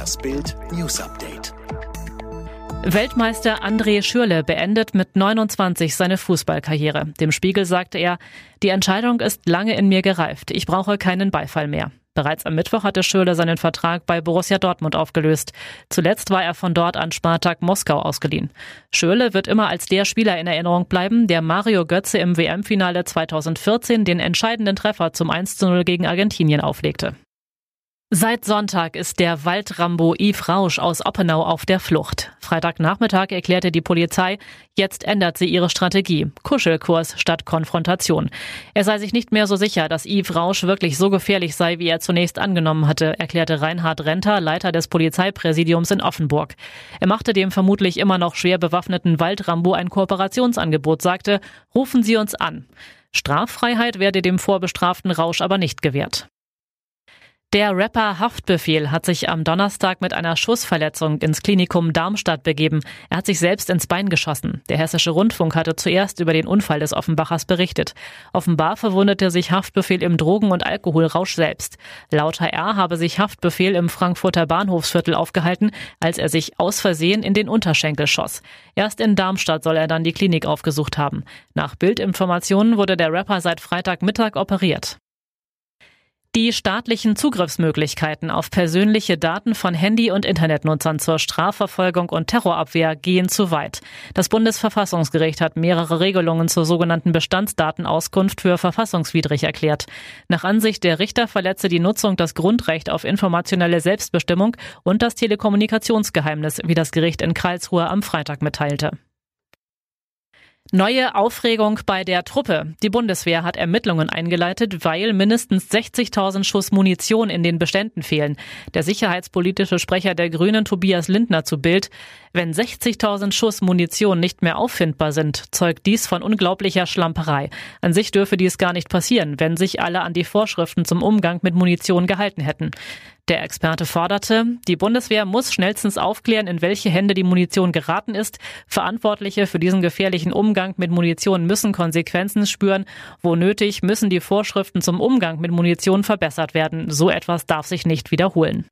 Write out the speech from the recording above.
Das Bild News Update. Weltmeister André Schürle beendet mit 29 seine Fußballkarriere. Dem Spiegel sagte er, die Entscheidung ist lange in mir gereift. Ich brauche keinen Beifall mehr. Bereits am Mittwoch hatte Schürle seinen Vertrag bei Borussia Dortmund aufgelöst. Zuletzt war er von dort an Spartak Moskau ausgeliehen. Schürle wird immer als der Spieler in Erinnerung bleiben, der Mario Götze im WM-Finale 2014 den entscheidenden Treffer zum 1 0 gegen Argentinien auflegte. Seit Sonntag ist der Waldrambo Yves Rausch aus Oppenau auf der Flucht. Freitagnachmittag erklärte die Polizei, jetzt ändert sie ihre Strategie. Kuschelkurs statt Konfrontation. Er sei sich nicht mehr so sicher, dass Yves Rausch wirklich so gefährlich sei, wie er zunächst angenommen hatte, erklärte Reinhard Renter, Leiter des Polizeipräsidiums in Offenburg. Er machte dem vermutlich immer noch schwer bewaffneten Waldrambo ein Kooperationsangebot, sagte, rufen Sie uns an. Straffreiheit werde dem vorbestraften Rausch aber nicht gewährt. Der Rapper Haftbefehl hat sich am Donnerstag mit einer Schussverletzung ins Klinikum Darmstadt begeben. Er hat sich selbst ins Bein geschossen. Der Hessische Rundfunk hatte zuerst über den Unfall des Offenbachers berichtet. Offenbar verwundete sich Haftbefehl im Drogen- und Alkoholrausch selbst. Laut HR habe sich Haftbefehl im Frankfurter Bahnhofsviertel aufgehalten, als er sich aus Versehen in den Unterschenkel schoss. Erst in Darmstadt soll er dann die Klinik aufgesucht haben. Nach Bildinformationen wurde der Rapper seit Freitagmittag operiert. Die staatlichen Zugriffsmöglichkeiten auf persönliche Daten von Handy- und Internetnutzern zur Strafverfolgung und Terrorabwehr gehen zu weit. Das Bundesverfassungsgericht hat mehrere Regelungen zur sogenannten Bestandsdatenauskunft für verfassungswidrig erklärt. Nach Ansicht der Richter verletze die Nutzung das Grundrecht auf informationelle Selbstbestimmung und das Telekommunikationsgeheimnis, wie das Gericht in Karlsruhe am Freitag mitteilte. Neue Aufregung bei der Truppe. Die Bundeswehr hat Ermittlungen eingeleitet, weil mindestens 60.000 Schuss Munition in den Beständen fehlen. Der sicherheitspolitische Sprecher der Grünen Tobias Lindner zu Bild. Wenn 60.000 Schuss Munition nicht mehr auffindbar sind, zeugt dies von unglaublicher Schlamperei. An sich dürfe dies gar nicht passieren, wenn sich alle an die Vorschriften zum Umgang mit Munition gehalten hätten. Der Experte forderte, die Bundeswehr muss schnellstens aufklären, in welche Hände die Munition geraten ist. Verantwortliche für diesen gefährlichen Umgang mit Munition müssen Konsequenzen spüren. Wo nötig, müssen die Vorschriften zum Umgang mit Munition verbessert werden. So etwas darf sich nicht wiederholen.